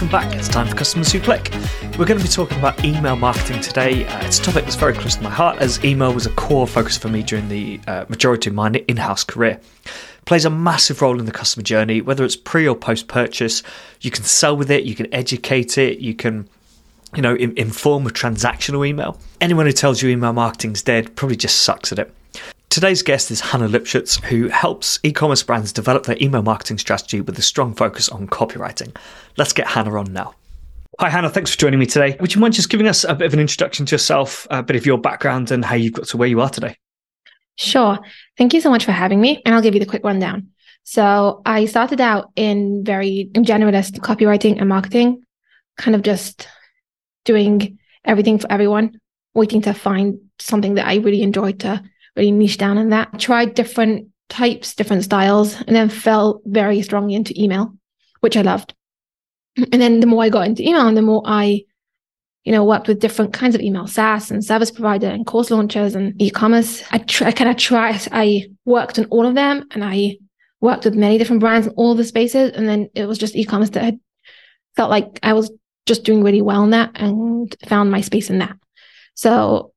welcome back. It's time for Customers Who Click. We're going to be talking about email marketing today. Uh, it's a topic that's very close to my heart as email was a core focus for me during the uh, majority of my in house career. plays a massive role in the customer journey, whether it's pre or post purchase. You can sell with it, you can educate it, you can you know, inform with transactional email. Anyone who tells you email marketing's dead probably just sucks at it. Today's guest is Hannah Lipschutz, who helps e commerce brands develop their email marketing strategy with a strong focus on copywriting. Let's get Hannah on now. Hi, Hannah. Thanks for joining me today. Would you mind just giving us a bit of an introduction to yourself, a bit of your background, and how you got to where you are today? Sure. Thank you so much for having me. And I'll give you the quick rundown. So I started out in very generalist copywriting and marketing, kind of just doing everything for everyone, waiting to find something that I really enjoyed to really niche down in that. Tried different types, different styles, and then fell very strongly into email, which I loved. And then the more I got into email and the more I, you know, worked with different kinds of email, SaaS and service provider and course launchers and e-commerce. I, tr- I kind of tried, I worked on all of them and I worked with many different brands in all the spaces. And then it was just e-commerce that I felt like I was just doing really well in that and found my space in that. So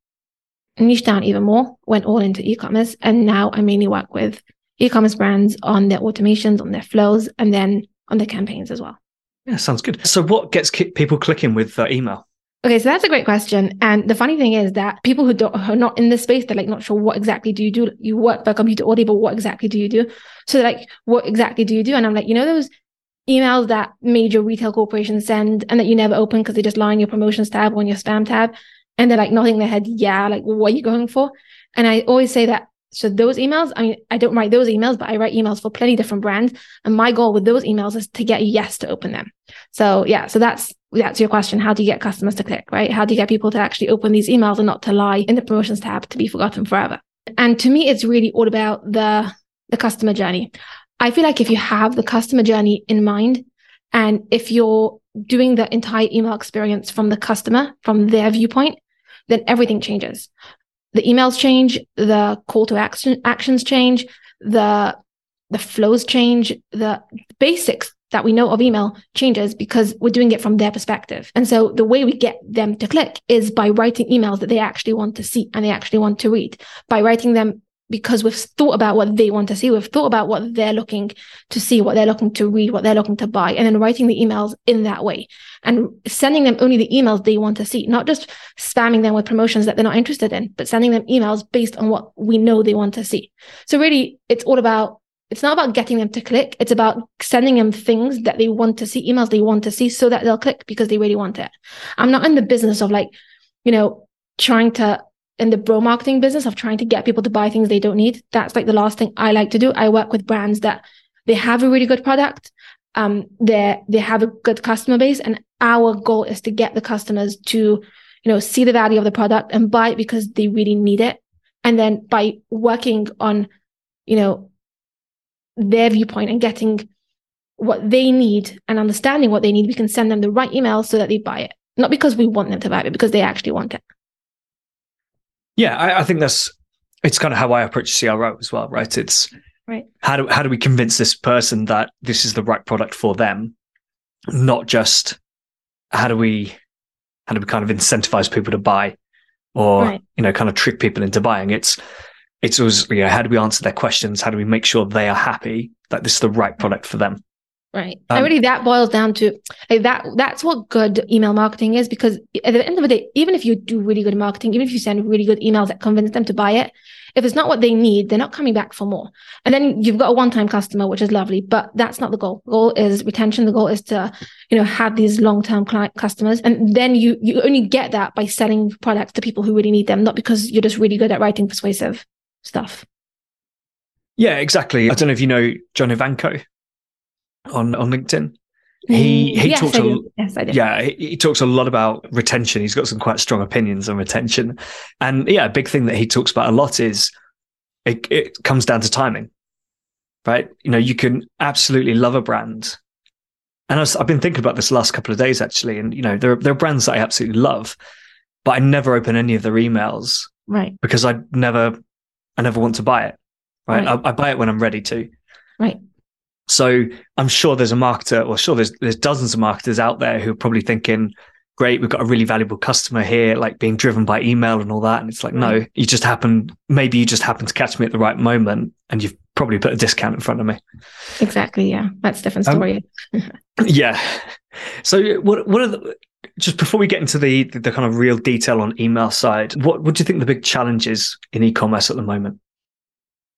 niche down even more, went all into e-commerce. And now I mainly work with e-commerce brands on their automations, on their flows, and then on their campaigns as well. Yeah, sounds good. So what gets people clicking with uh, email? Okay, so that's a great question. And the funny thing is that people who don't who are not in this space, they're like not sure what exactly do you do. You work by computer audio, but what exactly do you do? So they're like, what exactly do you do? And I'm like, you know those emails that major retail corporations send and that you never open because they just lie in your promotions tab or in your spam tab and they're like nodding their head, yeah, like what are you going for? And I always say that. So those emails, I mean, I don't write those emails, but I write emails for plenty different brands. And my goal with those emails is to get yes to open them. So yeah, so that's that's your question. How do you get customers to click, right? How do you get people to actually open these emails and not to lie in the promotions tab to be forgotten forever? And to me, it's really all about the the customer journey. I feel like if you have the customer journey in mind, and if you're doing the entire email experience from the customer, from their viewpoint, then everything changes. The emails change, the call to action actions change, the the flows change, the basics that we know of email changes because we're doing it from their perspective. And so the way we get them to click is by writing emails that they actually want to see and they actually want to read, by writing them because we've thought about what they want to see. We've thought about what they're looking to see, what they're looking to read, what they're looking to buy, and then writing the emails in that way and sending them only the emails they want to see, not just spamming them with promotions that they're not interested in, but sending them emails based on what we know they want to see. So really, it's all about it's not about getting them to click. It's about sending them things that they want to see, emails they want to see so that they'll click because they really want it. I'm not in the business of like, you know, trying to in the bro marketing business of trying to get people to buy things they don't need. That's like the last thing I like to do. I work with brands that they have a really good product. Um, they they have a good customer base, and our goal is to get the customers to, you know, see the value of the product and buy it because they really need it. And then by working on, you know, their viewpoint and getting what they need and understanding what they need, we can send them the right email so that they buy it. Not because we want them to buy it, because they actually want it. Yeah, I, I think that's it's kind of how I approach CRO as well, right? It's right. How do how do we convince this person that this is the right product for them, not just how do we how do we kind of incentivize people to buy, or right. you know, kind of trick people into buying? It's it's always you know how do we answer their questions? How do we make sure they are happy that this is the right product for them? Right. Um, and really that boils down to like that that's what good email marketing is because at the end of the day, even if you do really good marketing, even if you send really good emails that convince them to buy it, if it's not what they need, they're not coming back for more. And then you've got a one-time customer, which is lovely, but that's not the goal. The goal is retention. The goal is to, you know, have these long-term client customers. And then you you only get that by selling products to people who really need them, not because you're just really good at writing persuasive stuff. Yeah, exactly. I don't know if you know John Ivanko on on LinkedIn. He he yes, talks do. yes, yeah he, he, talks a lot about retention. He's got some quite strong opinions on retention, and yeah, a big thing that he talks about a lot is it, it comes down to timing, right? You know, you can absolutely love a brand, and I have been thinking about this last couple of days actually, and you know, there there are brands that I absolutely love, but I never open any of their emails, right? Because I never I never want to buy it, right? right. I, I buy it when I'm ready to, right? So I'm sure there's a marketer, or sure there's there's dozens of marketers out there who are probably thinking, great, we've got a really valuable customer here, like being driven by email and all that. And it's like, no, you just happen, maybe you just happen to catch me at the right moment and you've probably put a discount in front of me. Exactly. Yeah. That's a different um, story. Um, yeah. So what, what are the, just before we get into the, the, the kind of real detail on email side, what, what do you think the big challenges in e-commerce at the moment?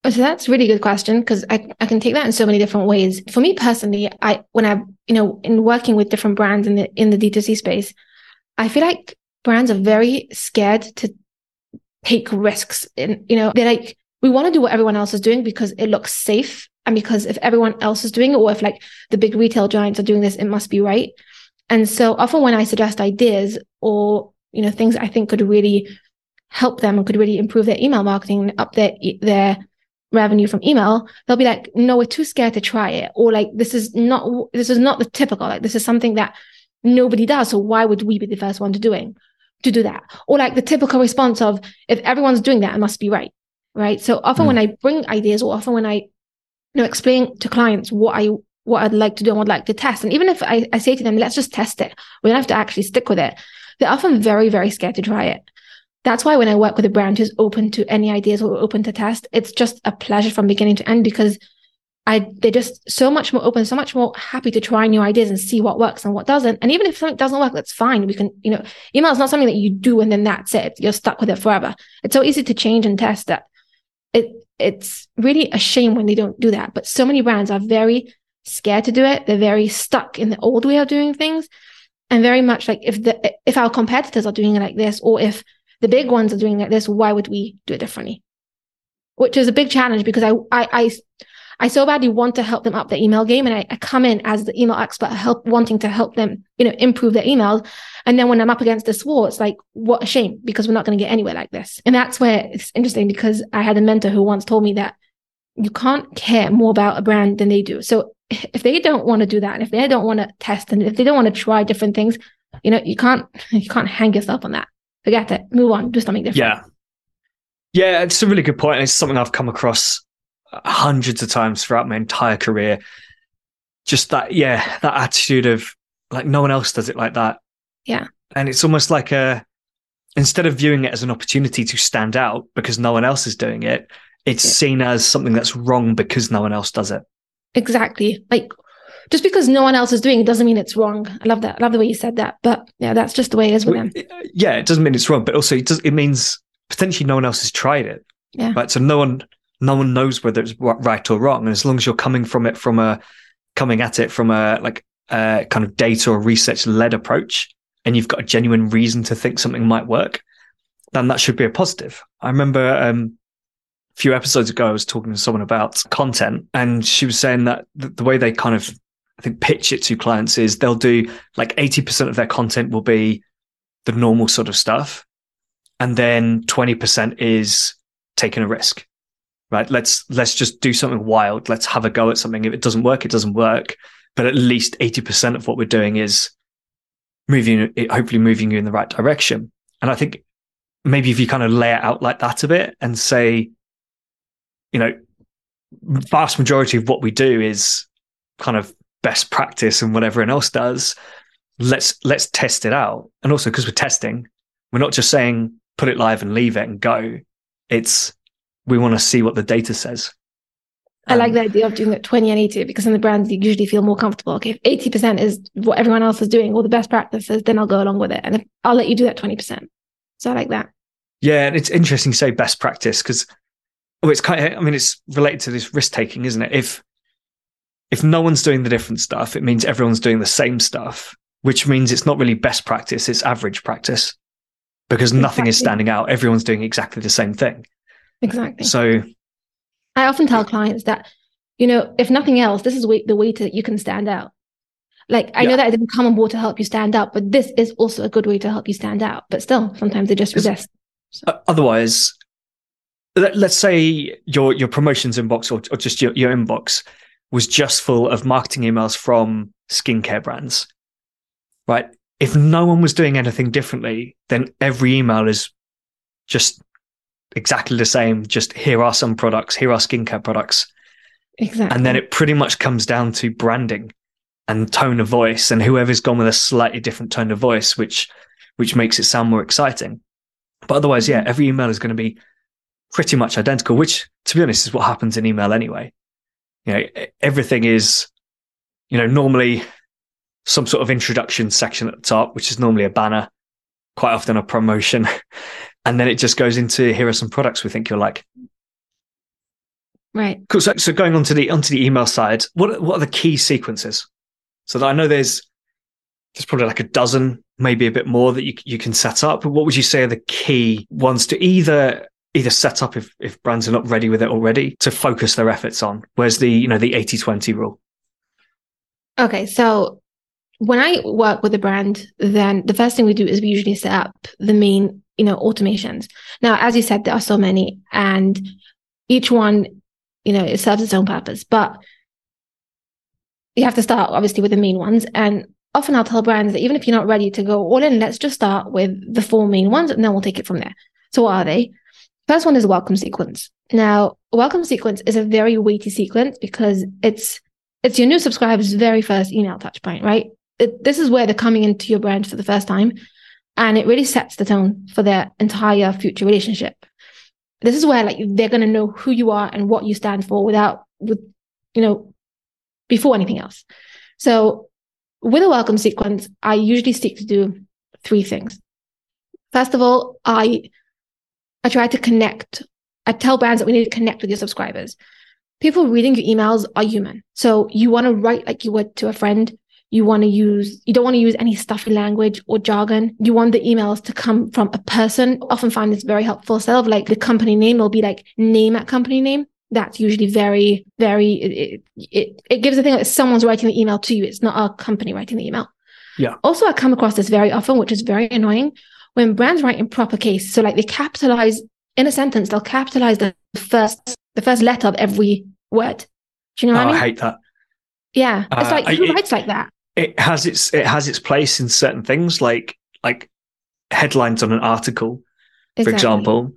Oh, so that's a really good question because I, I can take that in so many different ways. For me personally, I when I you know in working with different brands in the in the D2C space, I feel like brands are very scared to take risks. And you know, they're like, we want to do what everyone else is doing because it looks safe. And because if everyone else is doing it, or if like the big retail giants are doing this, it must be right. And so often when I suggest ideas or, you know, things I think could really help them and could really improve their email marketing and up their, their revenue from email, they'll be like, no, we're too scared to try it. Or like, this is not, this is not the typical, like, this is something that nobody does. So why would we be the first one to doing, to do that? Or like the typical response of, if everyone's doing that, it must be right. Right. So often mm. when I bring ideas or often when I, you know, explain to clients what I, what I'd like to do and would like to test. And even if I, I say to them, let's just test it, we don't have to actually stick with it. They're often very, very scared to try it. That's why when I work with a brand who's open to any ideas or open to test, it's just a pleasure from beginning to end because I they're just so much more open, so much more happy to try new ideas and see what works and what doesn't. And even if something doesn't work, that's fine. We can, you know, email is not something that you do and then that's it. You're stuck with it forever. It's so easy to change and test that. It it's really a shame when they don't do that. But so many brands are very scared to do it. They're very stuck in the old way of doing things. And very much like if the if our competitors are doing it like this, or if the big ones are doing like this, why would we do it differently? Which is a big challenge because I I, I I so badly want to help them up their email game. And I, I, come in as the email expert, help wanting to help them, you know, improve their emails. And then when I'm up against this wall, it's like, what a shame because we're not going to get anywhere like this. And that's where it's interesting because I had a mentor who once told me that you can't care more about a brand than they do. So if they don't want to do that, and if they don't want to test, and if they don't want to try different things, you know, you can't you can't hang yourself on that. Forget it. Move on. Do something different. Yeah. Yeah, it's a really good point. It's something I've come across uh, hundreds of times throughout my entire career. Just that, yeah, that attitude of like no one else does it like that. Yeah. And it's almost like a, instead of viewing it as an opportunity to stand out because no one else is doing it, it's yeah. seen as something that's wrong because no one else does it. Exactly. Like just because no one else is doing it doesn't mean it's wrong. I love that. I love the way you said that. But yeah, that's just the way it is with them. Yeah, it doesn't mean it's wrong, but also it does. It means potentially no one else has tried it. Yeah. Right. So no one, no one knows whether it's right or wrong, and as long as you're coming from it from a, coming at it from a like a kind of data or research led approach, and you've got a genuine reason to think something might work, then that should be a positive. I remember um, a few episodes ago, I was talking to someone about content, and she was saying that the, way they kind of think pitch it to clients is they'll do like 80% of their content will be the normal sort of stuff. And then 20% is taking a risk, right? Let's, let's just do something wild. Let's have a go at something. If it doesn't work, it doesn't work. But at least 80% of what we're doing is moving, hopefully moving you in the right direction. And I think maybe if you kind of lay it out like that a bit and say, you know, vast majority of what we do is kind of best practice and what everyone else does let's let's test it out and also because we're testing we're not just saying put it live and leave it and go it's we want to see what the data says I like um, the idea of doing it 20 and 80 because in the brands you usually feel more comfortable. Okay, if 80% is what everyone else is doing, or the best practices, then I'll go along with it. And if, I'll let you do that 20%. So I like that. Yeah, and it's interesting to say best practice because oh, it's kind of, I mean, it's related to this risk taking, isn't it? If if no one's doing the different stuff, it means everyone's doing the same stuff, which means it's not really best practice, it's average practice because exactly. nothing is standing out. Everyone's doing exactly the same thing. Exactly. So I often tell clients that, you know, if nothing else, this is the way that you can stand out. Like I yeah. know that I didn't come on board to help you stand out, but this is also a good way to help you stand out. But still, sometimes they just resist. So. Otherwise, let, us say your your promotions inbox or, or just your, your inbox was just full of marketing emails from skincare brands, right? If no one was doing anything differently, then every email is just exactly the same. Just here are some products, here are skincare products. Exactly. And then it pretty much comes down to branding and tone of voice and whoever's gone with a slightly different tone of voice, which which makes it sound more exciting. But otherwise, yeah, mm. every email is going to be pretty much identical, which to be honest is what happens in email anyway. You know, everything is, you know, normally some sort of introduction section at the top, which is normally a banner, quite often a promotion. And then it just goes into here are some products we think you'll like. Right. Cool. So, so going on to the onto the email side, what what are the key sequences? So that I know there's there's probably like a dozen, maybe a bit more that you you can set up. But what would you say are the key ones to either either set up if, if brands are not ready with it already to focus their efforts on? Where's the, you know, the 80-20 rule? Okay. So when I work with a brand, then the first thing we do is we usually set up the main, you know, automations. Now, as you said, there are so many and each one, you know, it serves its own purpose, but you have to start obviously with the main ones. And often I'll tell brands that even if you're not ready to go all in, let's just start with the four main ones and then we'll take it from there. So what are they? First one is welcome sequence. Now, welcome sequence is a very weighty sequence because it's it's your new subscriber's very first email touch point, right? It, this is where they're coming into your brand for the first time, and it really sets the tone for their entire future relationship. This is where like they're going to know who you are and what you stand for without with you know before anything else. So with a welcome sequence, I usually stick to do three things. First of all, I I try to connect. I tell brands that we need to connect with your subscribers. People reading your emails are human. So you want to write like you would to a friend. You want to use, you don't want to use any stuffy language or jargon. You want the emails to come from a person. Often find this very helpful. Instead of like the company name, will be like name at company name. That's usually very, very, it, it, it gives the thing that someone's writing the email to you. It's not a company writing the email. Yeah. Also, I come across this very often, which is very annoying when brands write in proper case, so like they capitalize in a sentence, they'll capitalize the first the first letter of every word. Do you know what oh, I mean? I hate that. Yeah, it's Uh, like I- who it- writes like that? It has its it has its place in certain things, like like headlines on an article, for example,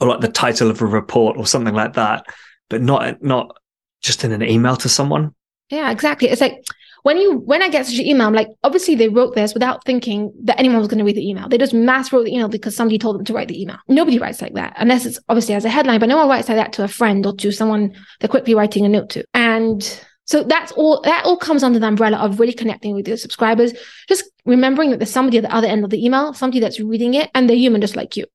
or like the title of a report or something like that, but not not just in an email to someone. Yeah, exactly. It's like when you when I get such an email, I'm like, obviously they wrote this without thinking that anyone was going to read the email. They just mass wrote the email because somebody told them to write the email. Nobody writes like that unless it's obviously as a headline, but no one writes like that to a friend or to someone they're quickly writing a note to. And so that's all that all comes under the umbrella of really connecting with your subscribers. Just remembering that there's somebody at the other end of the email, somebody that's reading it, and they're human just like you.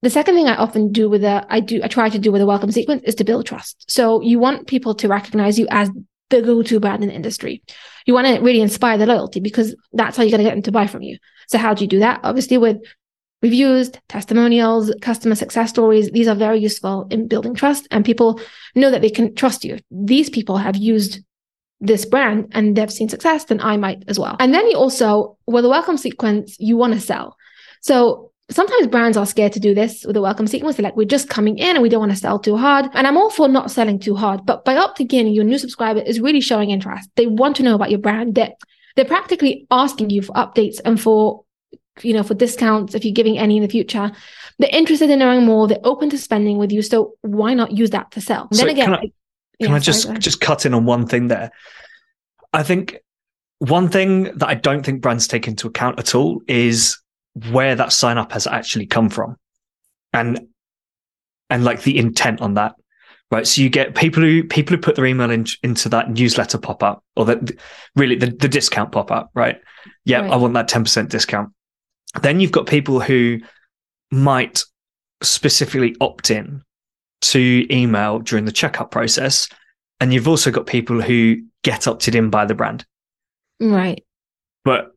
The second thing I often do with a I do I try to do with a welcome sequence is to build trust. So you want people to recognize you as the go-to brand in the industry. You want to really inspire the loyalty because that's how you're going to get them to buy from you. So how do you do that? Obviously with reviews, testimonials, customer success stories. These are very useful in building trust and people know that they can trust you. These people have used this brand and they've seen success, then I might as well. And then you also, with a welcome sequence, you want to sell. So sometimes brands are scared to do this with a welcome sequence. They're like, we're just coming in and we don't want to sell too hard. And I'm all for not selling too hard. But by opting in, your new subscriber is really showing interest. They want to know about your brand. They're, they're practically asking you for updates and for, you know, for discounts if you're giving any in the future. They're interested in knowing more. They're open to spending with you. So why not use that to sell? So then again, can I- Can yeah, I just just cut in on one thing there? I think one thing that I don't think brands take into account at all is where that sign up has actually come from, and and like the intent on that, right? So you get people who people who put their email in, into that newsletter pop up or that really the, the discount pop up, right? Yeah, Right. I want that ten percent discount. Then you've got people who might specifically opt in to email during the checkout process. And you've also got people who get opted in by the brand. right. But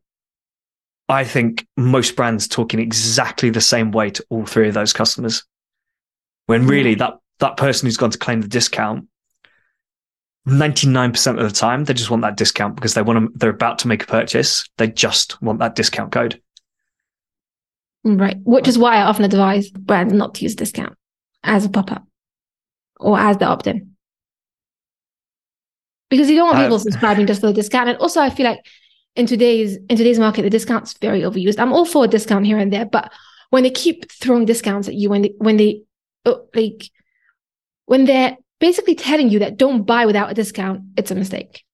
I think most brands talking exactly the same way to all three of those customers. When hmm. really that, that person who's gone to claim the discount, 99% of the time, they just want that discount because they want to, they're about to make a purchase. They just want that discount code. Right. Which is why I often advise brands not to use discount as a pop up or as the opt in. Because you don't want people subscribing just for the discount. And also, I feel like in today's in today's market, the discount's very overused. I'm all for a discount here and there, but when they keep throwing discounts at you, when they when they oh, like when they're basically telling you that don't buy without a discount, it's a mistake.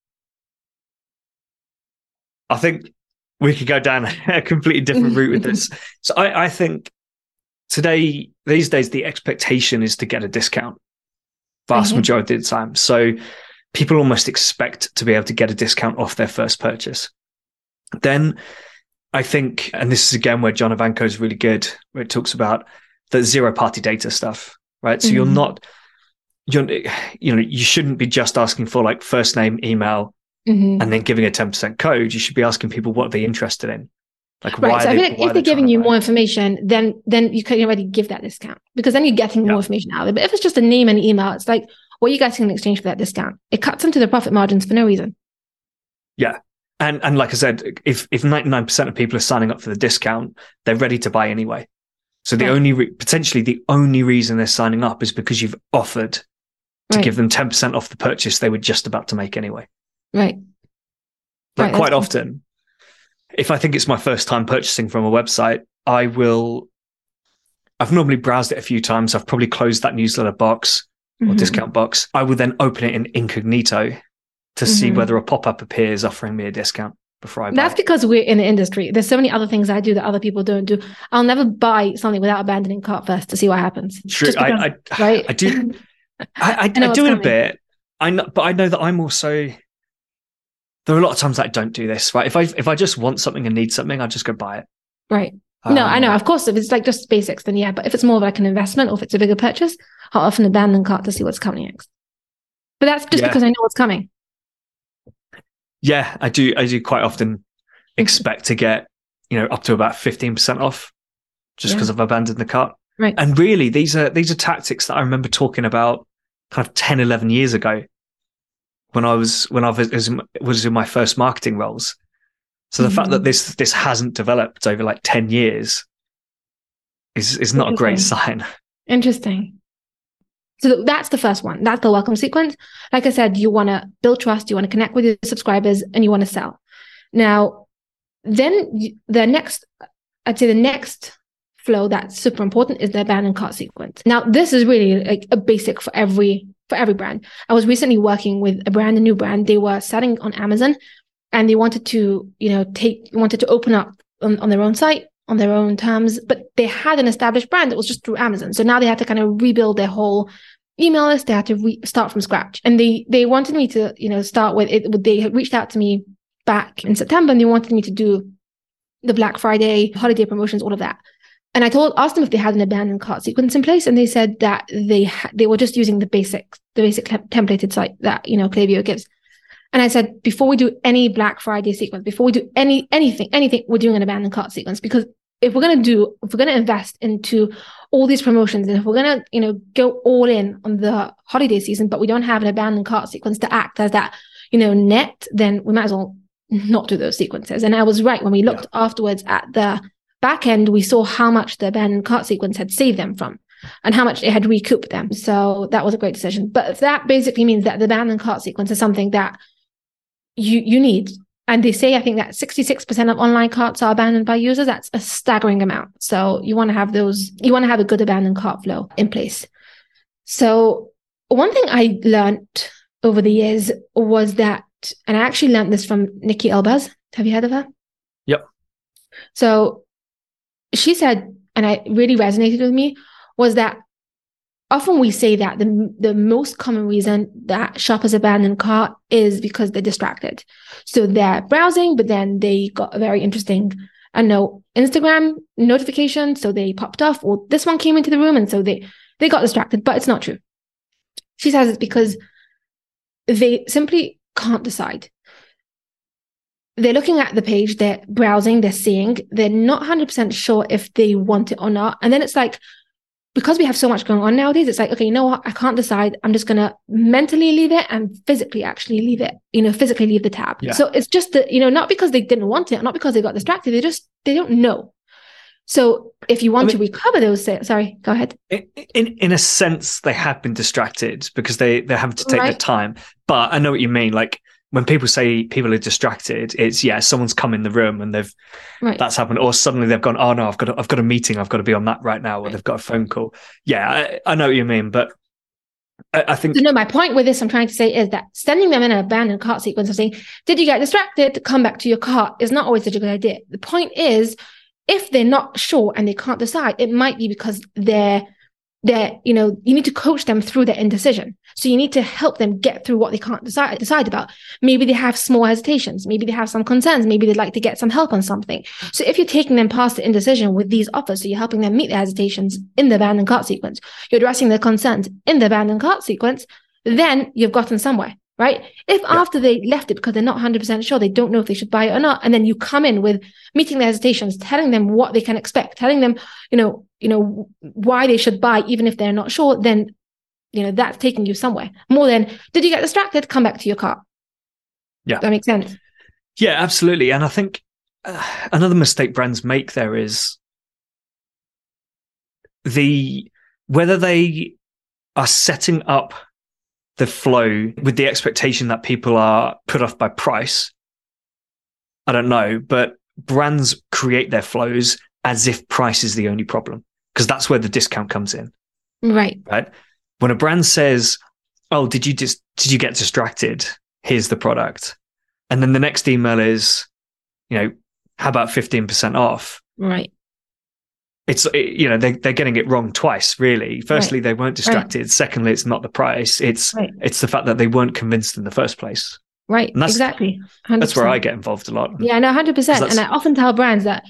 I think we could go down a completely different route with this. So I, I think today, these days, the expectation is to get a discount vast mm-hmm. majority of the time. So people almost expect to be able to get a discount off their first purchase. Then I think, and this is again where John Ivanko is really good, where it talks about the zero party data stuff, right? So mm-hmm. you're not, you're, you know, you shouldn't be just asking for like first name, email, mm-hmm. and then giving a 10% code. You should be asking people what they're interested in. Like right. so I feel like if they're giving you more information, then then you can already give that discount because then you're getting more information out of it. But if it's just a name and email, it's like what are you getting in exchange for that discount? It cuts into the profit margins for no reason. Yeah. And and like I said, if if 99% of people are signing up for the discount, they're ready to buy anyway. So the right. only re- potentially the only reason they're signing up is because you've offered to right. give them 10% off the purchase they were just about to make anyway. Right. Like right, quite often, if I think it's my first time purchasing from a website, I will. I've normally browsed it a few times. I've probably closed that newsletter box or mm-hmm. discount box. I would then open it in incognito to mm-hmm. see whether a pop up appears offering me a discount before I buy. That's because we're in the industry. There's so many other things I do that other people don't do. I'll never buy something without abandoning cart first to see what happens. True. Because, I, I, right? I do. I, I, I do it a bit. I know, but I know that I'm also there are a lot of times that I don't do this, right? If I if I just want something and need something, I just go buy it. Right. Um, no, I know. Um, of course, if it's like just basics, then yeah. But if it's more of like an investment or if it's a bigger purchase, I'll often abandon cart to see what's coming next. But that's just yeah. because I know what's coming. Yeah, I do. I do quite often expect to get you know up to about fifteen percent off just because yeah. I've abandoned the cart. Right. And really, these are these are tactics that I remember talking about kind of 10, 11 years ago when I was when I was was in my first marketing roles. So the mm-hmm. fact that mm-hmm. this this hasn't developed over like ten years is is not a great sign. Interesting. So that's the first one. That's the welcome sequence. Like I said, you want to build trust, you want to connect with your subscribers, and you want to sell. Now, then the next, I'd say the next flow that's super important is the abandoned cart sequence. Now, this is really like a basic for every for every brand. I was recently working with a brand, a new brand. They were selling on Amazon and they wanted to, you know, take, wanted to open up on, on their own site on their own terms, but they had an established brand that was just through Amazon. So now they had to kind of rebuild their whole email list. They had to re- start from scratch, and they they wanted me to you know start with it. They reached out to me back in September, and they wanted me to do the Black Friday holiday promotions, all of that. And I told asked them if they had an abandoned cart sequence in place, and they said that they ha- they were just using the basic the basic templated site that you know Klaviyo gives. And I said before we do any Black Friday sequence, before we do any anything anything, we're doing an abandoned cart sequence because if we're gonna do if we're gonna invest into all these promotions and if we're gonna you know go all in on the holiday season, but we don't have an abandoned cart sequence to act as that you know net, then we might as well not do those sequences. And I was right when we looked yeah. afterwards at the back end, we saw how much the abandoned cart sequence had saved them from and how much it had recouped them. So that was a great decision. But that basically means that the abandoned cart sequence is something that you you need. And they say I think that 66% of online carts are abandoned by users. That's a staggering amount. So you want to have those, you want to have a good abandoned cart flow in place. So one thing I learned over the years was that, and I actually learned this from Nikki Elbaz. Have you heard of her? Yep. So she said, and it really resonated with me, was that often we say that the, the most common reason that shoppers abandon cart is because they're distracted. So they're browsing, but then they got a very interesting, I know, Instagram notification. So they popped off, or this one came into the room. And so they, they got distracted, but it's not true. She says it's because they simply can't decide they're looking at the page, they're browsing, they're seeing, they're not 100% sure if they want it or not. And then it's like, because we have so much going on nowadays, it's like, okay, you know what? I can't decide. I'm just going to mentally leave it and physically actually leave it, you know, physically leave the tab. Yeah. So it's just that, you know, not because they didn't want it, not because they got distracted, they just, they don't know. So if you want I mean, to recover those, sorry, go ahead. In, in, a sense, they have been distracted because they they're having to take right. their time. But I know what you mean. Like when people say people are distracted, it's yeah, someone's come in the room and they've right. that's happened, or suddenly they've gone, oh no, I've got a, I've got a meeting, I've got to be on that right now, or right. they've got a phone call. Yeah, I, I, know what you mean, but I, I think So no, my point with this, I'm trying to say is that sending them in an abandoned cart sequence of saying, did you get distracted? Come back to your cart is not always such a good idea. The point is, if they're not sure and they can't decide, it might be because they're they're, you know, you need to coach them through their indecision. So you need to help them get through what they can't decide decide about. Maybe they have small hesitations, maybe they have some concerns, maybe they'd like to get some help on something. So if you're taking them past the indecision with these offers, so you're helping them meet their hesitations in the abandoned cart sequence, you're addressing their concerns in the abandoned cart sequence, then you've gotten somewhere right? If yeah. after they left it because they're not 100% sure, they don't know if they should buy it or not, and then you come in with meeting their hesitations, telling them what they can expect, telling them, you know, you know, why they should buy, even if they're not sure, then, you know, that's taking you somewhere more than, did you get distracted? Come back to your car. Yeah. Does that makes sense. Yeah, absolutely. And I think uh, another mistake brands make there is the, whether they are setting up the flow with the expectation that people are put off by price. I don't know, but brands create their flows as if price is the only problem because that's where the discount comes in. Right. Right. When a brand says, "Oh, did you just did you get distracted? Here's the product," and then the next email is, you know, how about fifteen percent off? Right it's you know they they're getting it wrong twice really. Firstly right. they weren't distracted. Right. secondly it's not the price. It's right. it's the fact that they weren't convinced in the first place. Right. That's, exactly. 100%. that's where i get involved a lot. Yeah no 100% and i often tell brands that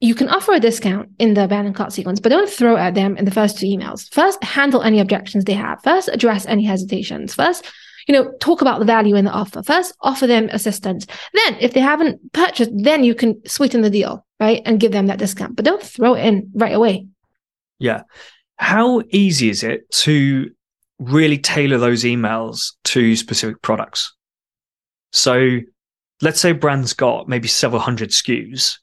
you can offer a discount in the abandoned cart sequence but don't throw at them in the first two emails. First handle any objections they have. First address any hesitations. First you know, talk about the value in the offer. First, offer them assistance. Then, if they haven't purchased, then you can sweeten the deal, right? And give them that discount. But don't throw it in right away. Yeah. How easy is it to really tailor those emails to specific products? So let's say brand's got maybe several hundred SKUs.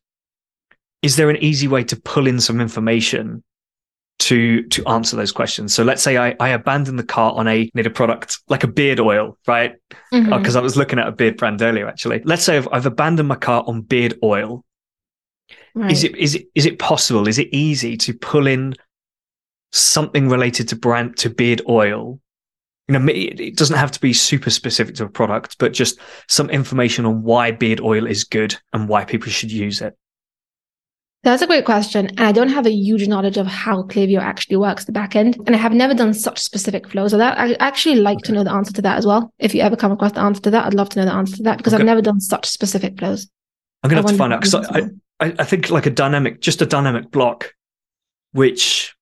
Is there an easy way to pull in some information to to answer those questions. So let's say I, I abandon the cart on a need a product like a beard oil, right? Because mm-hmm. uh, I was looking at a beard brand earlier, actually. Let's say I've, I've abandoned my cart on beard oil. Right. Is it is it is it possible? Is it easy to pull in something related to brand to beard oil? You know, it doesn't have to be super specific to a product, but just some information on why beard oil is good and why people should use it. That's a great question. And I don't have a huge knowledge of how Klaviyo actually works the back end. And I have never done such specific flows of that. I actually like okay. to know the answer to that as well. If you ever come across the answer to that, I'd love to know the answer to that because okay. I've never done such specific flows. I'm going to have to find out because I, I, I think like a dynamic, just a dynamic block, which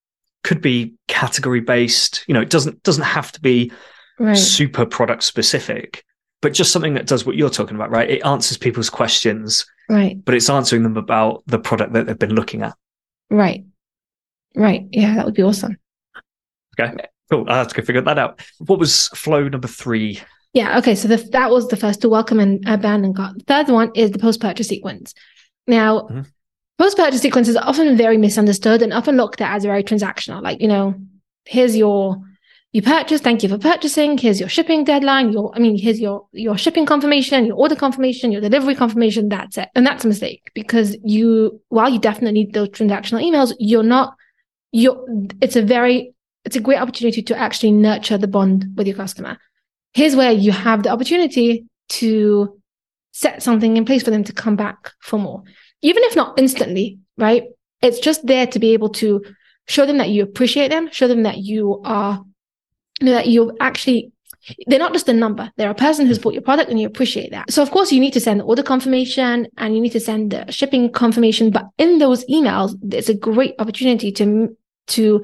could be category based. You know, it doesn't doesn't have to be right. super product specific, but just something that does what you're talking about, right? It answers people's questions Right. But it's answering them about the product that they've been looking at. Right. Right. Yeah, that would be awesome. Okay. Cool. I have to go figure that out. What was flow number three? Yeah. Okay. So the, that was the first to welcome and abandon cart. The third one is the post purchase sequence. Now, mm-hmm. post purchase sequence is often very misunderstood and often looked at as a very transactional. Like, you know, here's your you purchase thank you for purchasing. Here's your shipping deadline your i mean here's your your shipping confirmation your order confirmation your delivery confirmation that's it. And that's a mistake because you while you definitely need those transactional emails you're not you're it's a very it's a great opportunity to actually nurture the bond with your customer. Here's where you have the opportunity to set something in place for them to come back for more. Even if not instantly right? It's just there to be able to show them that you appreciate them show them that you are that you're actually they're not just a number. They're a person who's bought your product and you appreciate that. So of course you need to send the order confirmation and you need to send the shipping confirmation. But in those emails, it's a great opportunity to, to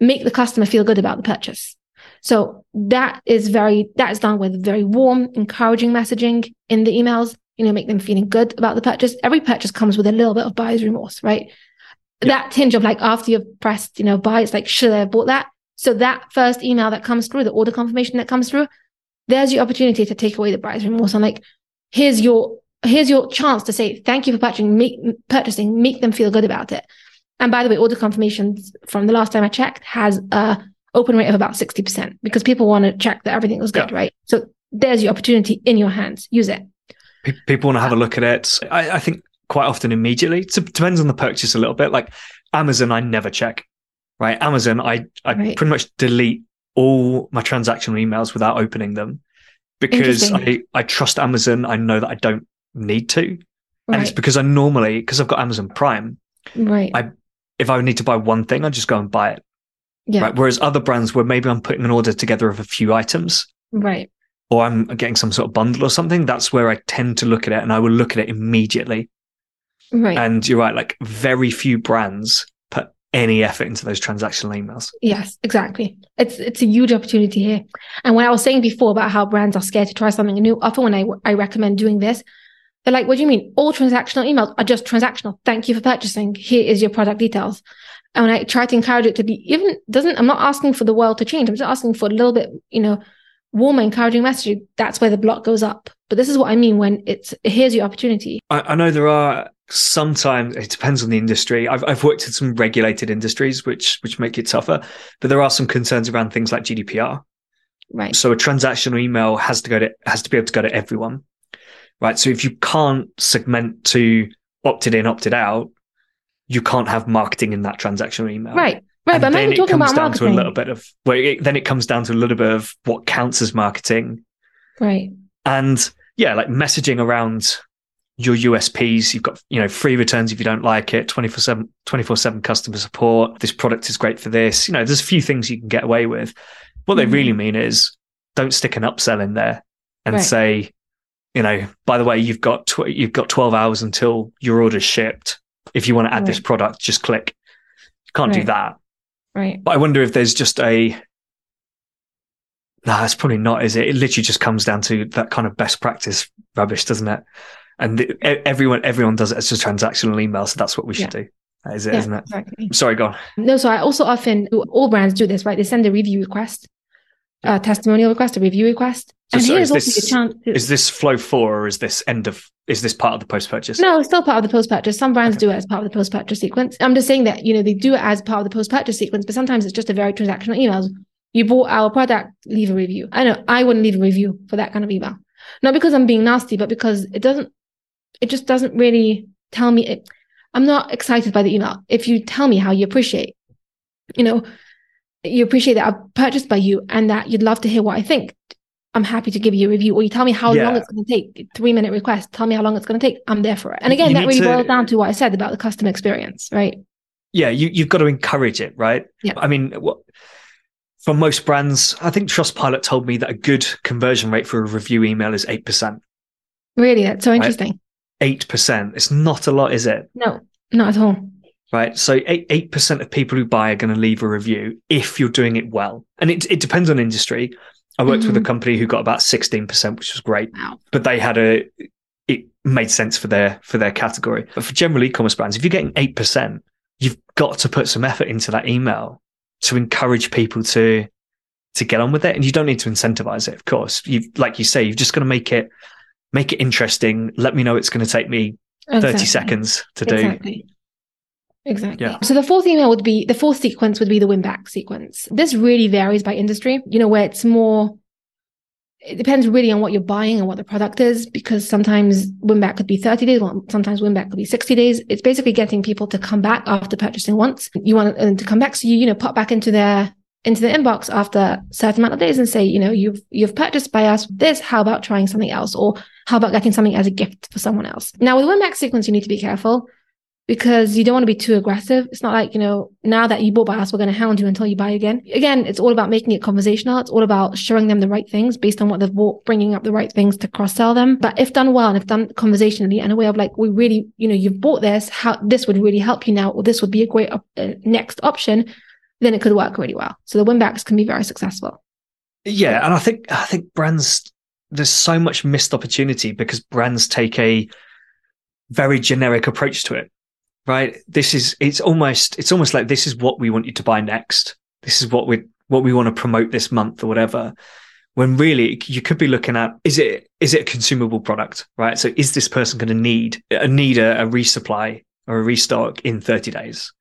make the customer feel good about the purchase. So that is very, that is done with very warm, encouraging messaging in the emails, you know, make them feeling good about the purchase. Every purchase comes with a little bit of buyer's remorse, right? Yeah. That tinge of like after you've pressed, you know, buy, it's like, should I have bought that? So that first email that comes through, the order confirmation that comes through, there's your opportunity to take away the buyer's remorse. I'm like, here's your here's your chance to say thank you for purchasing, make purchasing, make them feel good about it. And by the way, order confirmations from the last time I checked has a open rate of about 60% because people want to check that everything was good, yeah. right? So there's your opportunity in your hands. Use it. People want to have a look at it. I, I think quite often immediately. It depends on the purchase a little bit. Like Amazon, I never check right? Amazon, I, I right. pretty much delete all my transactional emails without opening them because I, I trust Amazon. I know that I don't need to. And it's because I normally, because I've got Amazon Prime, Right. I- if I need to buy one thing, I just go and buy it. yeah. Right. Whereas other brands where maybe I'm putting an order together of a few items Right. or I'm getting some sort of bundle or something, that's where I tend to look at it and I will look at it immediately. Right. And you're right, like very few brands any effort into those transactional emails. Yes, exactly. It's it's a huge opportunity here. And when I was saying before about how brands are scared to try something new, often when I I recommend doing this, they're like, "What do you mean? All transactional emails are just transactional. Thank you for purchasing. Here is your product details." And when I try to encourage it to be even doesn't I'm not asking for the world to change. I'm just asking for a little bit, you know, warmer, encouraging messaging. That's where the block goes up. But this is what I mean when it's here's your opportunity. I, I know there are sometimes it depends on the industry. I've I've worked in some regulated industries which which make it tougher, but there are some concerns around things like GDPR. Right. So a transactional email has to go to has to be able to go to everyone. Right. So if you can't segment to opted in, opted out, you can't have marketing in that transactional email. Right. Right. And but I'm not then it comes down marketing. to a little bit of well, it, then it comes down to a little bit of what counts as marketing Right. and yeah, like messaging around your USPs. You've got, you know, free returns if you don't like it, 24 7, 24 7 customer support. This product is great for this. You know, there's a few things you can get away with. What they Mhm. really mean is don't stick an upsell in there and Right. say, you know, by the way, you've got, tw- you've got 12 hours until your order's shipped. If you want to add this product, just click. Can't do that. Right. But I wonder if there's just a. No, it's probably not, is it? It literally just comes down to that kind of best practice rubbish, doesn't it? And the, everyone, everyone does it as a transactional email, so that's what we should do. That is it, Yeah, not it? exactly. Sorry, go on. No, so I also often all brands do this, right? They send a review request, a testimonial request, a review request, So and sorry, here's is also this- your chance. To, Is this flow four or is this end of? Is this part of the post purchase? no, it's still part of the post purchase. Some brands Okay. do it as part of the post purchase sequence. I'm just saying that you know they do it as part of the post purchase sequence, but sometimes it's just a very transactional email. You bought our product, leave a review. I know I wouldn't leave a review for that kind of email, not because I'm being nasty, but because it doesn't it just doesn't really tell me it, i'm not excited by the email if you tell me how you appreciate you know you appreciate that i've purchased by you and that you'd love to hear what i think i'm happy to give you a review or you tell me how yeah. long it's going to take three minute request tell me how long it's going to take i'm there for it and again you that really to... boils down to what i said about the customer experience right yeah you, you've got to encourage it right yeah. i mean what most brands, I think Trustpilot told me that a good conversion rate for a review email is 8%. Really? That's so interesting. Right? 8%. It's not a lot, is it? No, not at all. Right. So 8, percent of people who buy are going to leave a review if you're doing it well. And it, it depends on industry. I worked mm-hmm. with a mm-hmm. company who got about 16%, which was great. Wow. But they had a, it made sense for their, for their category. But for general e-commerce brands, if you're getting 8%, you've got to put some effort into that email to encourage people to to get on with it and you don't need to incentivize it of course you like you say you've just got to make it make it interesting. Let me know it's going to take me thirty seconds to do. Exactly. Exactly. Yeah. So the fourth email would be the fourth sequence would be the win back sequence. This really varies by industry, you know, where it's more, it depends really on what you're buying and what the product is, because sometimes win back could be 30 days, sometimes win back could be 60 days. It's basically getting people to come back after purchasing once. You want them to come back. So you, you know, pop back into their, into the inbox after a certain amount of days and say, you know, you've, you've purchased by us this. How about trying something else? Or how about getting something as a gift for someone else? Now with win back sequence, you need to be careful because you don't want to be too aggressive. It's not like, you know, now that you bought by us, we're going to hound you until you buy again. Again, it's all about making it conversational. It's all about showing them the right things based on what they've bought, bringing up the right things to cross sell them. But if done well and if done conversationally in a way of like, we really, you know, you've bought this, how this would really help you now, or this would be a great op- uh, next option, then it could work really well. So the win backs can be very successful. Yeah, and I think I think brands there's so much missed opportunity because brands take a very generic approach to it. Right? This is it's almost it's almost like this is what we want you to buy next. This is what we what we want to promote this month or whatever. When really you could be looking at is it is it a consumable product, right? So is this person going to need a need a, a resupply or a restock in 30 days?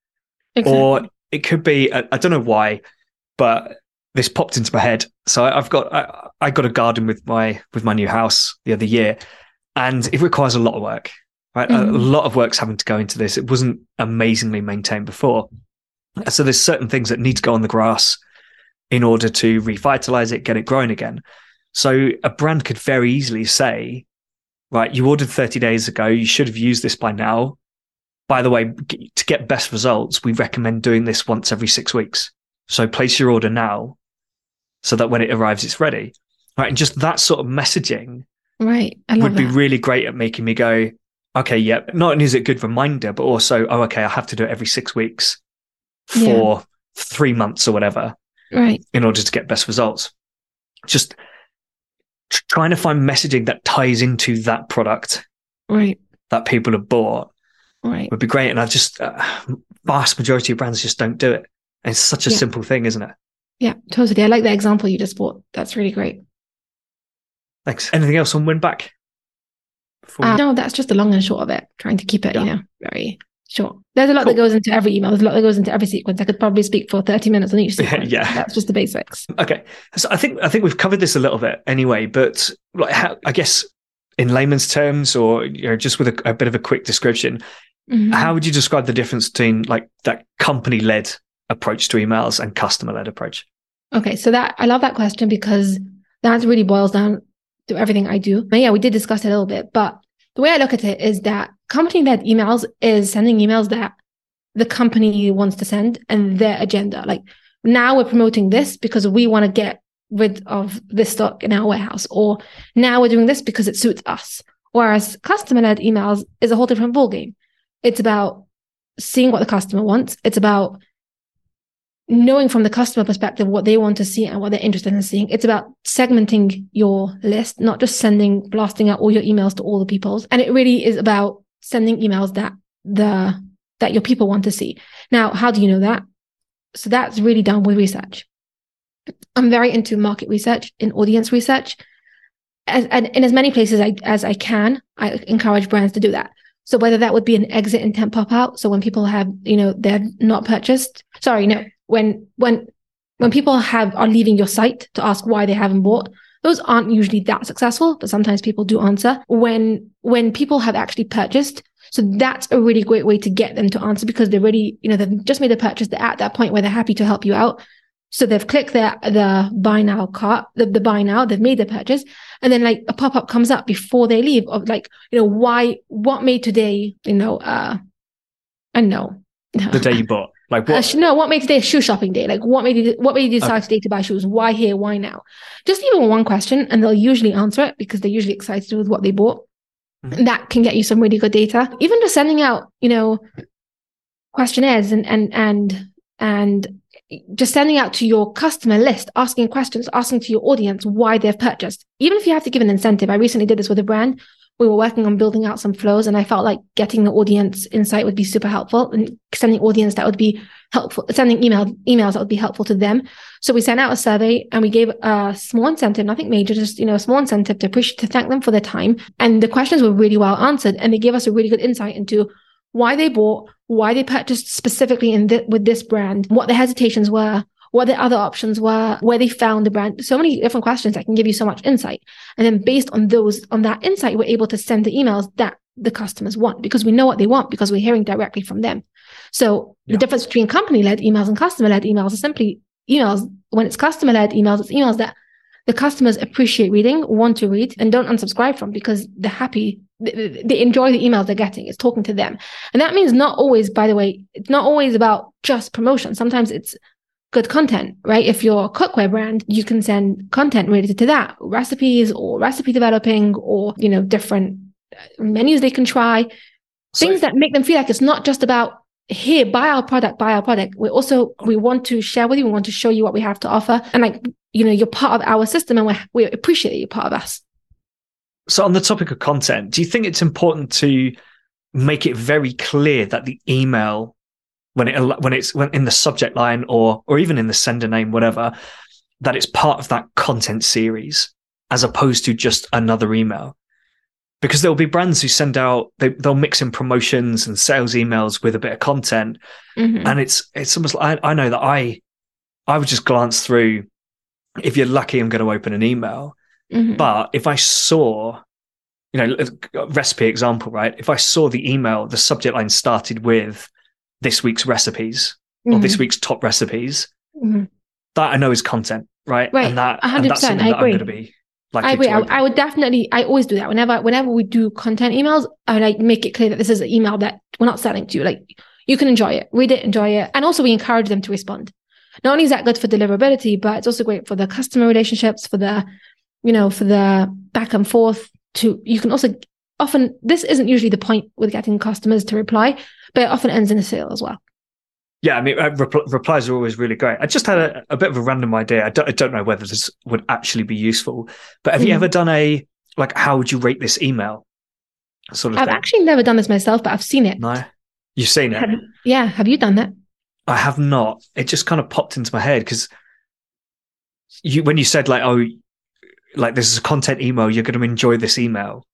or it could be I don't know why but this popped into my head. So I, i've got I, I got a garden with my with my new house the other year and it requires a lot of work right? A, a lot of work's having to go into this. It wasn't amazingly maintained before. So there's certain things that need to go on the grass in order to revitalize it, get it growing again. So a brand could very easily say, right, you ordered 30 days ago, you should have used this by now. By the way, to get best results, we recommend doing this once every six weeks. So place your order now so that when it arrives, it's ready. Right. And just that sort of messaging right. would be that. really great at making me go, okay, yeah, not only is it a good reminder, but also, oh, okay, I have to do it every six weeks for yeah. three months or whatever. Right. In order to get best results. Just trying to find messaging that ties into that product. Right. That people have bought. Right. Would be great. And I just, uh, vast majority of brands just don't do it. And it's such a yeah. simple thing, isn't it? Yeah, totally. I like the example you just brought. That's really great. Thanks. Anything else on win back? Uh, no, that's just the long and short of it. Trying to keep it, yeah. you know, very short. There's a lot cool. that goes into every email. There's a lot that goes into every sequence. I could probably speak for 30 minutes on each sequence. yeah. That's just the basics. Okay. So I think I think we've covered this a little bit anyway, but like how, I guess in layman's terms or you know just with a, a bit of a quick description, mm-hmm. how would you describe the difference between like that company led approach to emails and customer led approach? Okay, so that I love that question because that really boils down to everything I do. But yeah, we did discuss it a little bit, but the way I look at it is that company led emails is sending emails that the company wants to send and their agenda. Like now we're promoting this because we want to get rid of this stock in our warehouse, or now we're doing this because it suits us. Whereas customer led emails is a whole different ballgame. It's about seeing what the customer wants. It's about knowing from the customer perspective what they want to see and what they're interested in seeing. It's about segmenting your list, not just sending, blasting out all your emails to all the people. And it really is about sending emails that the that your people want to see. Now, how do you know that? So that's really done with research. I'm very into market research in audience research. As, and in as many places I, as I can, I encourage brands to do that. So whether that would be an exit intent pop out. So when people have, you know, they're not purchased. Sorry, no, when when when people have are leaving your site to ask why they haven't bought those aren't usually that successful but sometimes people do answer when when people have actually purchased so that's a really great way to get them to answer because they're really you know they've just made a purchase they're at that point where they're happy to help you out so they've clicked their the buy now cart the, the buy now they've made the purchase and then like a pop-up comes up before they leave of like you know why what made today you know uh i know the day you bought like what? Uh, no, what made today a shoe shopping day? Like what made you what made you decide okay. today to buy shoes? Why here? Why now? Just leave them one question, and they'll usually answer it because they're usually excited with what they bought. Mm-hmm. that can get you some really good data. Even just sending out, you know, questionnaires and and and and just sending out to your customer list, asking questions, asking to your audience why they've purchased. Even if you have to give an incentive. I recently did this with a brand we were working on building out some flows and I felt like getting the audience insight would be super helpful and sending audience that would be helpful, sending email emails that would be helpful to them. So we sent out a survey and we gave a small incentive, nothing major, just, you know, a small incentive to appreciate, to thank them for their time. And the questions were really well answered and they gave us a really good insight into why they bought, why they purchased specifically in th- with this brand, what the hesitations were, what the other options were, where they found the brand. So many different questions that can give you so much insight. And then based on those, on that insight, we're able to send the emails that the customers want because we know what they want because we're hearing directly from them. So yeah. the difference between company led emails and customer led emails is simply emails. When it's customer led emails, it's emails that the customers appreciate reading, want to read, and don't unsubscribe from because they're happy. They enjoy the emails they're getting. It's talking to them. And that means not always, by the way, it's not always about just promotion. Sometimes it's good content, right? If you're a cookware brand, you can send content related to that, recipes or recipe developing or, you know, different uh, menus they can try, so things that make them feel like it's not just about here, buy our product, buy our product. We also, we want to share with you. We want to show you what we have to offer. And like, you know, you're part of our system and we we appreciate that you're part of us. So on the topic of content, do you think it's important to make it very clear that the email when it when it's when in the subject line or or even in the sender name, whatever, that it's part of that content series as opposed to just another email. Because there will be brands who send out they, they'll mix in promotions and sales emails with a bit of content, mm-hmm. and it's it's almost like I, I know that I I would just glance through. If you're lucky, I'm going to open an email. Mm-hmm. But if I saw you know, recipe example, right? If I saw the email, the subject line started with this week's recipes mm-hmm. or this mm-hmm. week's top recipes, mm-hmm. that I know is content, right? Right. And that, 100%, and that's something I that I'm going to be like. I agree. I, I would definitely. I always do that. Whenever, whenever we do content emails, I like make it clear that this is an email that we're not selling to you. Like you can enjoy it, read it, enjoy it, and also we encourage them to respond. Not only is that good for deliverability, but it's also great for the customer relationships, for the, you know, for the back and forth. To you can also often this isn't usually the point with getting customers to reply, but it often ends in a sale as well. Yeah, I mean, uh, repl- replies are always really great. I just had a, a bit of a random idea. I don't, I don't know whether this would actually be useful, but have you Mm. ever done a like, how would you rate this email? Sort of I've thing. actually never done this myself, but I've seen it. no, you've seen it. Have, yeah, have you done that? I have not. It just kind of popped into my head because you when you said like, oh, like this is a content email, you're going to enjoy this email.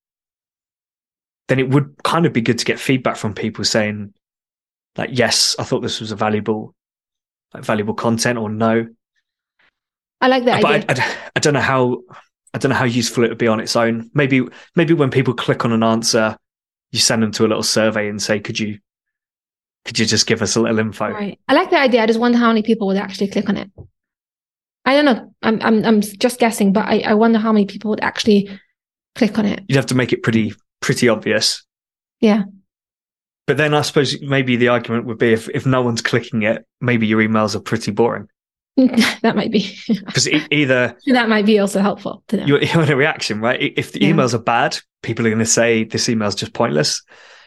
Then it would kind of be good to get feedback from people saying, like, yes, I thought this was a valuable, like valuable content, or no. I like that uh, but idea. I, I, I don't know how I don't know how useful it would be on its own. Maybe maybe when people click on an answer, you send them to a little survey and say, could you could you just give us a little info? Right. I like the idea. I just wonder how many people would actually click on it. I don't know. I'm I'm I'm just guessing, but I, I wonder how many people would actually click on it. You'd have to make it pretty pretty obvious. Yeah. But then I suppose maybe the argument would be if, if no one's clicking it, maybe your emails are pretty boring. that might be Because e- either that might be also helpful to them. you, you want a reaction, right? If the Yeah. emails are bad, people are going to say this email's just pointless.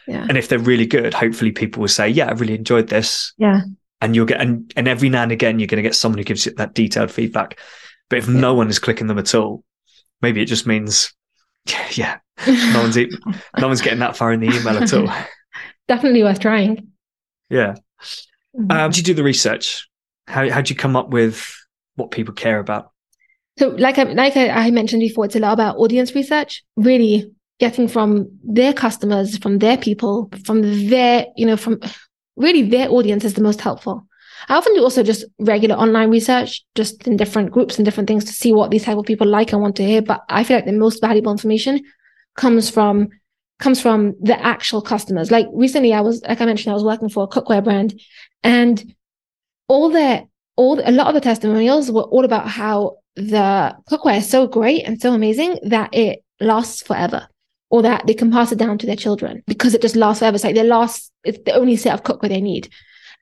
yeah. And if they're really good, hopefully people will say, yeah, I really enjoyed this. Yeah. And you'll get, and, and every now and again, you're going to get someone who gives you that detailed feedback. But if Yeah. no one is clicking them at all, maybe it just means, yeah, no one's, e- no one's getting that far in the email at all. Definitely worth trying. Yeah. Mhm. Um, did you do the research? How how'd you come up with what people care about? So, like I, like I, I mentioned before, it's a lot about audience research. Really getting from their customers, from their people, from their, you know, from really their audience is the most helpful. I often do also just regular online research, just in different groups and different things to see what these type of people like and want to hear. But I feel like the most valuable information comes from comes from the actual customers. Like recently, I was like I mentioned, I was working for a cookware brand, and all their all a lot of the testimonials were all about how the cookware is so great and so amazing that it lasts forever or that they can pass it down to their children because it just lasts forever. It's like their last, it's the only set of cookware they need.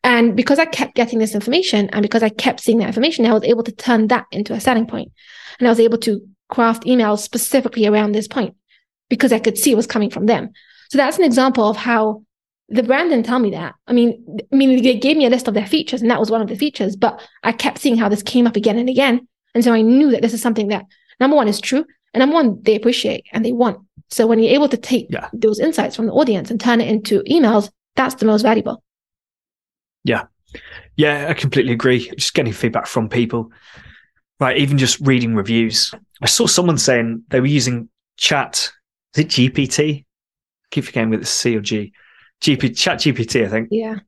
And because I kept getting this information and because I kept seeing that information, I was able to turn that into a selling point. And I was able to craft emails specifically around this point because I could see it was coming from them. So that's an example of how the brand didn't tell me that. I mean, I mean, they gave me a list of their features, and that was one of the features. But I kept seeing how this came up again and again, and so I knew that this is something that number one is true, and number one they appreciate and they want. So when you're able to take Yeah. those insights from the audience and turn it into emails, that's the most valuable. Yeah, Yeah, I completely agree. Just getting feedback from people, right? Even just reading reviews. I saw someone saying they were using Chat. Is it GPT? I keep forgetting whether it's C or G. GP Chat GPT, I think Yeah,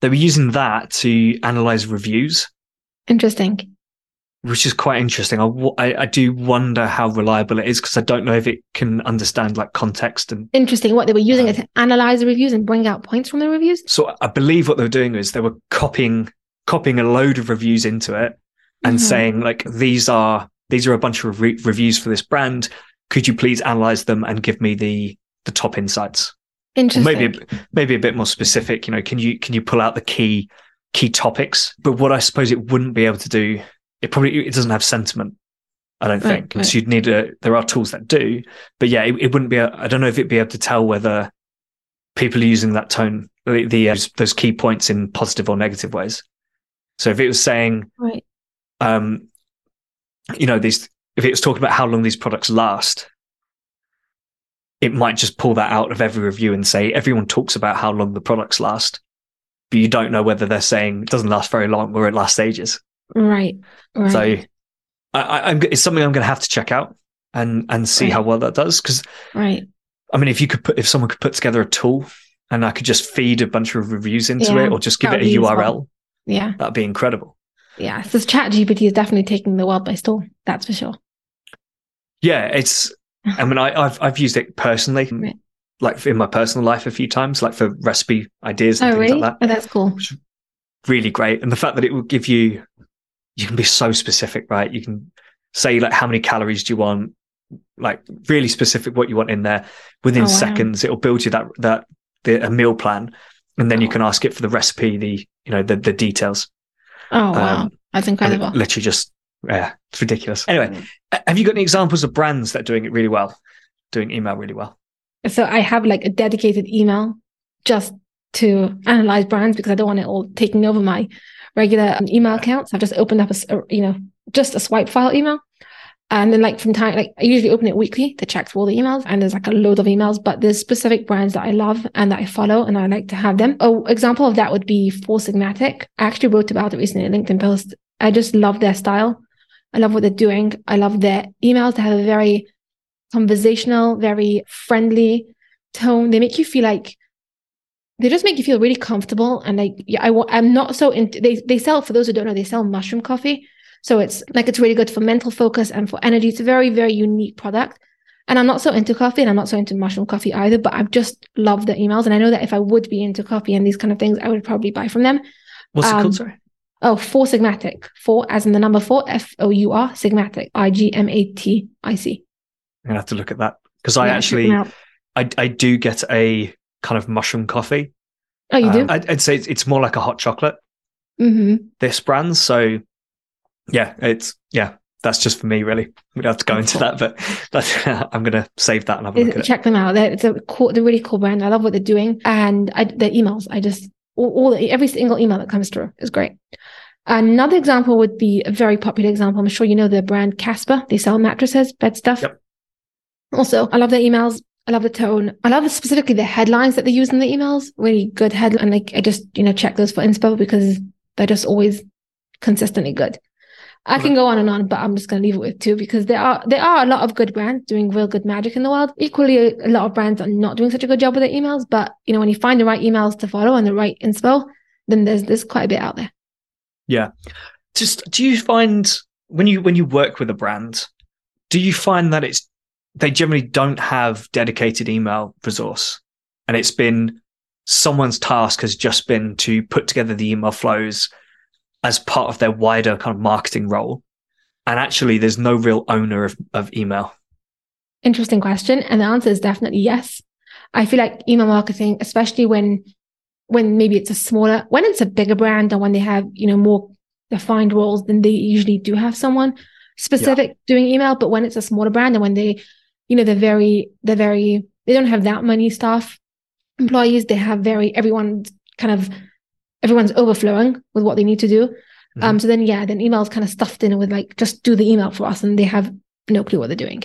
they were using that to analyze reviews, interesting. Which is quite interesting. I I do wonder how reliable it is because I don't know if it can understand like context and Interesting. What they were using it Um, to analyze the reviews and bring out points from the reviews. so I believe what they were doing is they were copying copying a load of reviews into it and Mhm. saying like these are these are a bunch of re- reviews for this brand. Could you please analyze them and give me the the top insights? Or Interesting. maybe maybe a bit more specific. You know, can you can you pull out the key key topics? But what I suppose it wouldn't be able to do, it probably it doesn't have sentiment. I don't Right, think. right. So you'd need a. There are tools that do, but yeah, it, it wouldn't be. A, I don't know if it'd be able to tell whether people are using that tone, the, the uh, those key points in positive or negative ways. So if it was saying, right. um, you know, these if it was talking about how long these products last, it might just pull that out of every review and say everyone talks about how long the products last, but you don't know whether they're saying it doesn't last very long or it lasts ages. Right. Right. So I, I, I'm, it's something I'm going to have to check out and and see Right. how well that does. Because right. I mean, if you could put if someone could put together a tool and I could just feed a bunch of reviews into Yeah, it or just give it a URL, useful. Yeah. that'd be incredible. Yeah. So Chat GPT is definitely taking the world by storm. That's for sure. Yeah, it's. I mean, I, I've I've used it personally, Right. like in my personal life a few times, like for recipe ideas and Oh, things really? like Oh, that's cool. Really great, and the fact that it will give you you can be so specific, right? You can say like how many calories do you want, like really specific what you want in there. Within Oh, wow. seconds, it'll build you that that the, a meal plan, and then you Oh. can ask it for the recipe, the you know the the details. Oh wow, Um, that's And it incredible. literally just yeah, it's ridiculous. Anyway, Mm. have you got any examples of brands that are doing it really well, doing email really well? So I have like a dedicated email just to analyze brands because I don't want it all taking over my regular um, email accounts. I've just opened up a, you know, just a swipe file email. And then like from time, like I usually open it weekly to check through all the emails and there's like a load of emails, but there's specific brands that I love and that I follow and I like to have them. Oh, example of that would be Four Sigmatic. I actually wrote about it recently in LinkedIn post. I just love their style. I love what they're doing. I love their emails. They have a very conversational, very friendly tone. They make you feel like they just make you feel really comfortable. And like, yeah, I, i'm not so into, they, they sell, for those who don't know, they sell mushroom coffee. So it's like, it's really good for mental focus and for energy. It's a very, very unique product. And I'm not so into coffee and I'm not so into mushroom coffee either, but I just love the emails. And I know that if I would be into coffee and these kind of things, I would probably buy from them. What's it Um, called? Sorry. Oh, Four Sigmatic. Four as in the number four, F O U R, Sigmatic, I G M A T I C. I'm gonna have to look at that because I Yeah, actually. I I do get a kind of mushroom coffee. Oh, you do? Um, I'd, I'd say it's, it's more like a hot chocolate. hmm This brand, so yeah, it's yeah. That's just for me, really. We don't have to go into that, but that's, I'm going to save that and have a look at it. Check them out. They're, it's a cool, they're really cool brand. I love what they're doing, and I, their emails. I just all, all every single email that comes through is great. Another example would be a very popular example. I'm sure you know the brand Casper. They sell mattresses, bed stuff. Yep. Also, I love their emails. I love the tone. I love specifically the headlines that they use in the emails. Really good headline. And like I just you know check those for inspo because they're just always consistently good. I can go on and on, but I'm just going to leave it with two because there are there are a lot of good brands doing real good magic in the world. Equally, a, a lot of brands are not doing such a good job with their emails. But you know, when you find the right emails to follow and the right inspo, then there's there's quite a bit out there. Yeah. Just do you find when you when you work with a brand, do you find that it's they generally don't have dedicated email resource, and it's been someone's task has just been to put together the email flows as part of their wider kind of marketing role, and actually there's no real owner of, of email. Interesting question, and the answer is definitely yes. I feel like email marketing, especially when when maybe it's a smaller, when it's a bigger brand, and when they have you know more defined roles, then they usually do have someone specific doing email. But when it's a smaller brand, and when they, you know, they're very they're very they don't have that many staff employees. They have very everyone's kind of everyone's overflowing with what they need to do. Mhm. Um, so then yeah, then email's kind of stuffed in with like just do the email for us, and they have no clue what they're doing.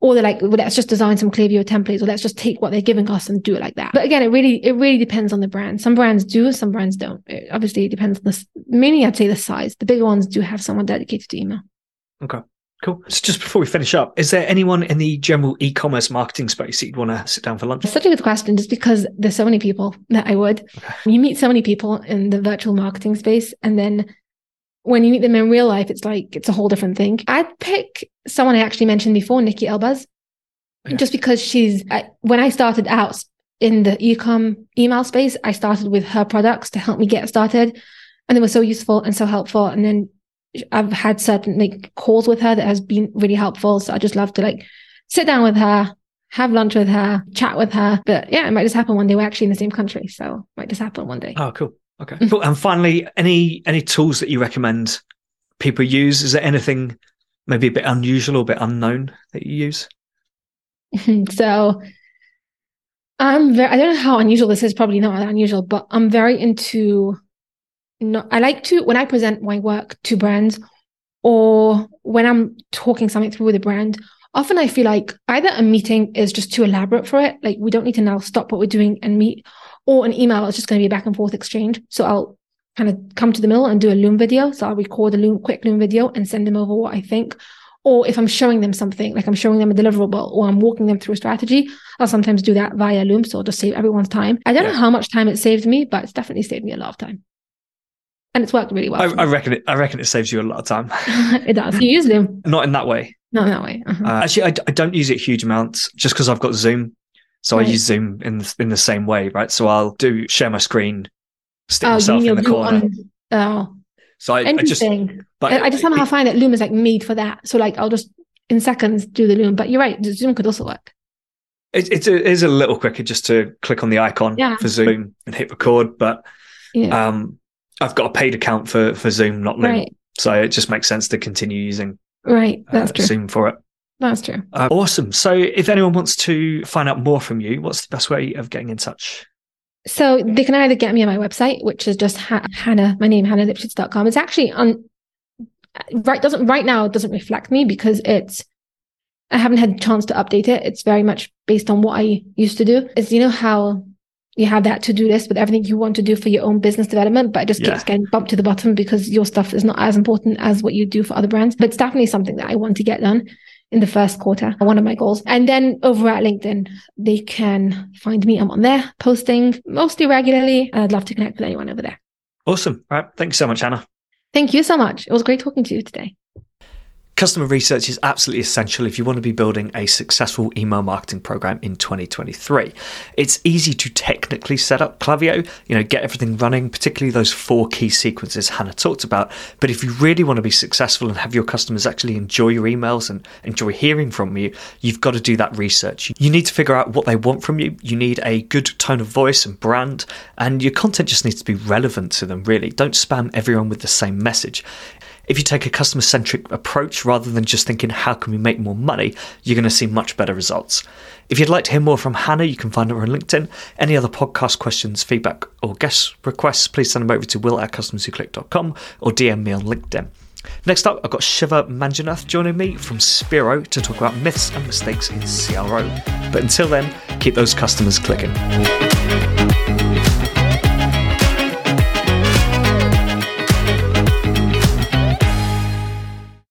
Or they're like, well, let's just design some Klaviyo templates, or let's just take what they're giving us and do it like that. But again, it really, it really depends on the brand. Some brands do, some brands don't. It obviously, it depends on the, mainly I'd say the size. The bigger ones do have someone dedicated to email. Cool. So just before we finish up, is there anyone in the general e-commerce marketing space that you'd want to sit down for lunch? It's such a good question, just because there's so many people that I would. You meet so many people in the virtual marketing space, and then when you meet them in real life, it's like it's a whole different thing. I'd pick someone I actually mentioned before, Nikki Elbaz, Okay. just because she's. I, when I started out in the ecom email space, I started with her products to help me get started, and they were so useful and so helpful. And then I've had certain like calls with her that has been really helpful. So I just love to like sit down with her, have lunch with her, chat with her. But yeah, it might just happen one day. We're actually in the same country, so it might just happen one day. Oh, cool. Okay. Mm. Cool. And finally, any any tools that you recommend people use? Is there anything maybe a bit unusual or a bit unknown that you use? so I'm very, I don't know how unusual this is, probably not that unusual, but I'm very into, no, I like to, when I present my work to brands or when I'm talking something through with a brand, often I feel like either a meeting is just too elaborate for it. Like we don't need to now stop what we're doing and meet, or an email is just going to be a back and forth exchange. So I'll kind of come to the middle and do a Loom video. So I'll record a Loom, quick Loom video and send them over what I think. Or if I'm showing them something, like I'm showing them a deliverable or I'm walking them through a strategy, I'll sometimes do that via Loom. So I'll just save everyone's time. I don't Yeah. know how much time it saved me, but it's definitely saved me a lot of time. And it's worked really well. I, I reckon it. I reckon it saves you a lot of time. it does. You use Loom? Not in that way. Not in that way. Uh-huh. Uh, actually, I, I don't use it huge amounts just because I've got Zoom. So Right. I use Zoom in in the same way, right? So I'll do share my screen, stick oh, myself in the corner. on- oh, So I, I just, Interesting. but I just somehow it, find that Loom is like made for that. So like I'll just in seconds do the Loom. But you're right, Zoom could also work. It, it's a, it is a little quicker just to click on the icon yeah. for Zoom and hit record. But yeah. um, I've got a paid account for for Zoom, not Loom, right. so it just makes sense to continue using right. That's uh, true. Zoom for it. That's true. Uh, awesome. So, if anyone wants to find out more from you, what's the best way of getting in touch? So they can either get me on my website, which is just ha- Hannah, my name, hannahlipschitz.com. It's actually on right doesn't right now it doesn't reflect me because it's I haven't had a chance to update it. It's very much based on what I used to do. Is you know how you have that to do list with everything you want to do for your own business development, but it just yeah. keeps getting bumped to the bottom because your stuff is not as important as what you do for other brands. But it's definitely something that I want to get done in the first quarter, one of my goals. And then over at LinkedIn, they can find me. I'm on there posting mostly regularly. I'd love to connect with anyone over there. Awesome. All right. Thanks so much, Hannah. Thank you so much. It was great talking to you today. Customer research is absolutely essential if you want to be building a successful email marketing program in 2023. It's easy to technically set up Klaviyo, you know, get everything running, particularly those four key sequences Hannah talked about. But if you really want to be successful and have your customers actually enjoy your emails and enjoy hearing from you, you've got to do that research. You need to figure out what they want from you. You need a good tone of voice and brand, and your content just needs to be relevant to them, really. Don't spam everyone with the same message. If you take a customer centric approach rather than just thinking, how can we make more money, you're going to see much better results. If you'd like to hear more from Hannah, you can find her on LinkedIn. Any other podcast questions, feedback, or guest requests, please send them over to will at customerswhoclick.com or DM me on LinkedIn. Next up, I've got Shiva Manjunath joining me from Speero to talk about myths and mistakes in CRO. But until then, keep those customers clicking.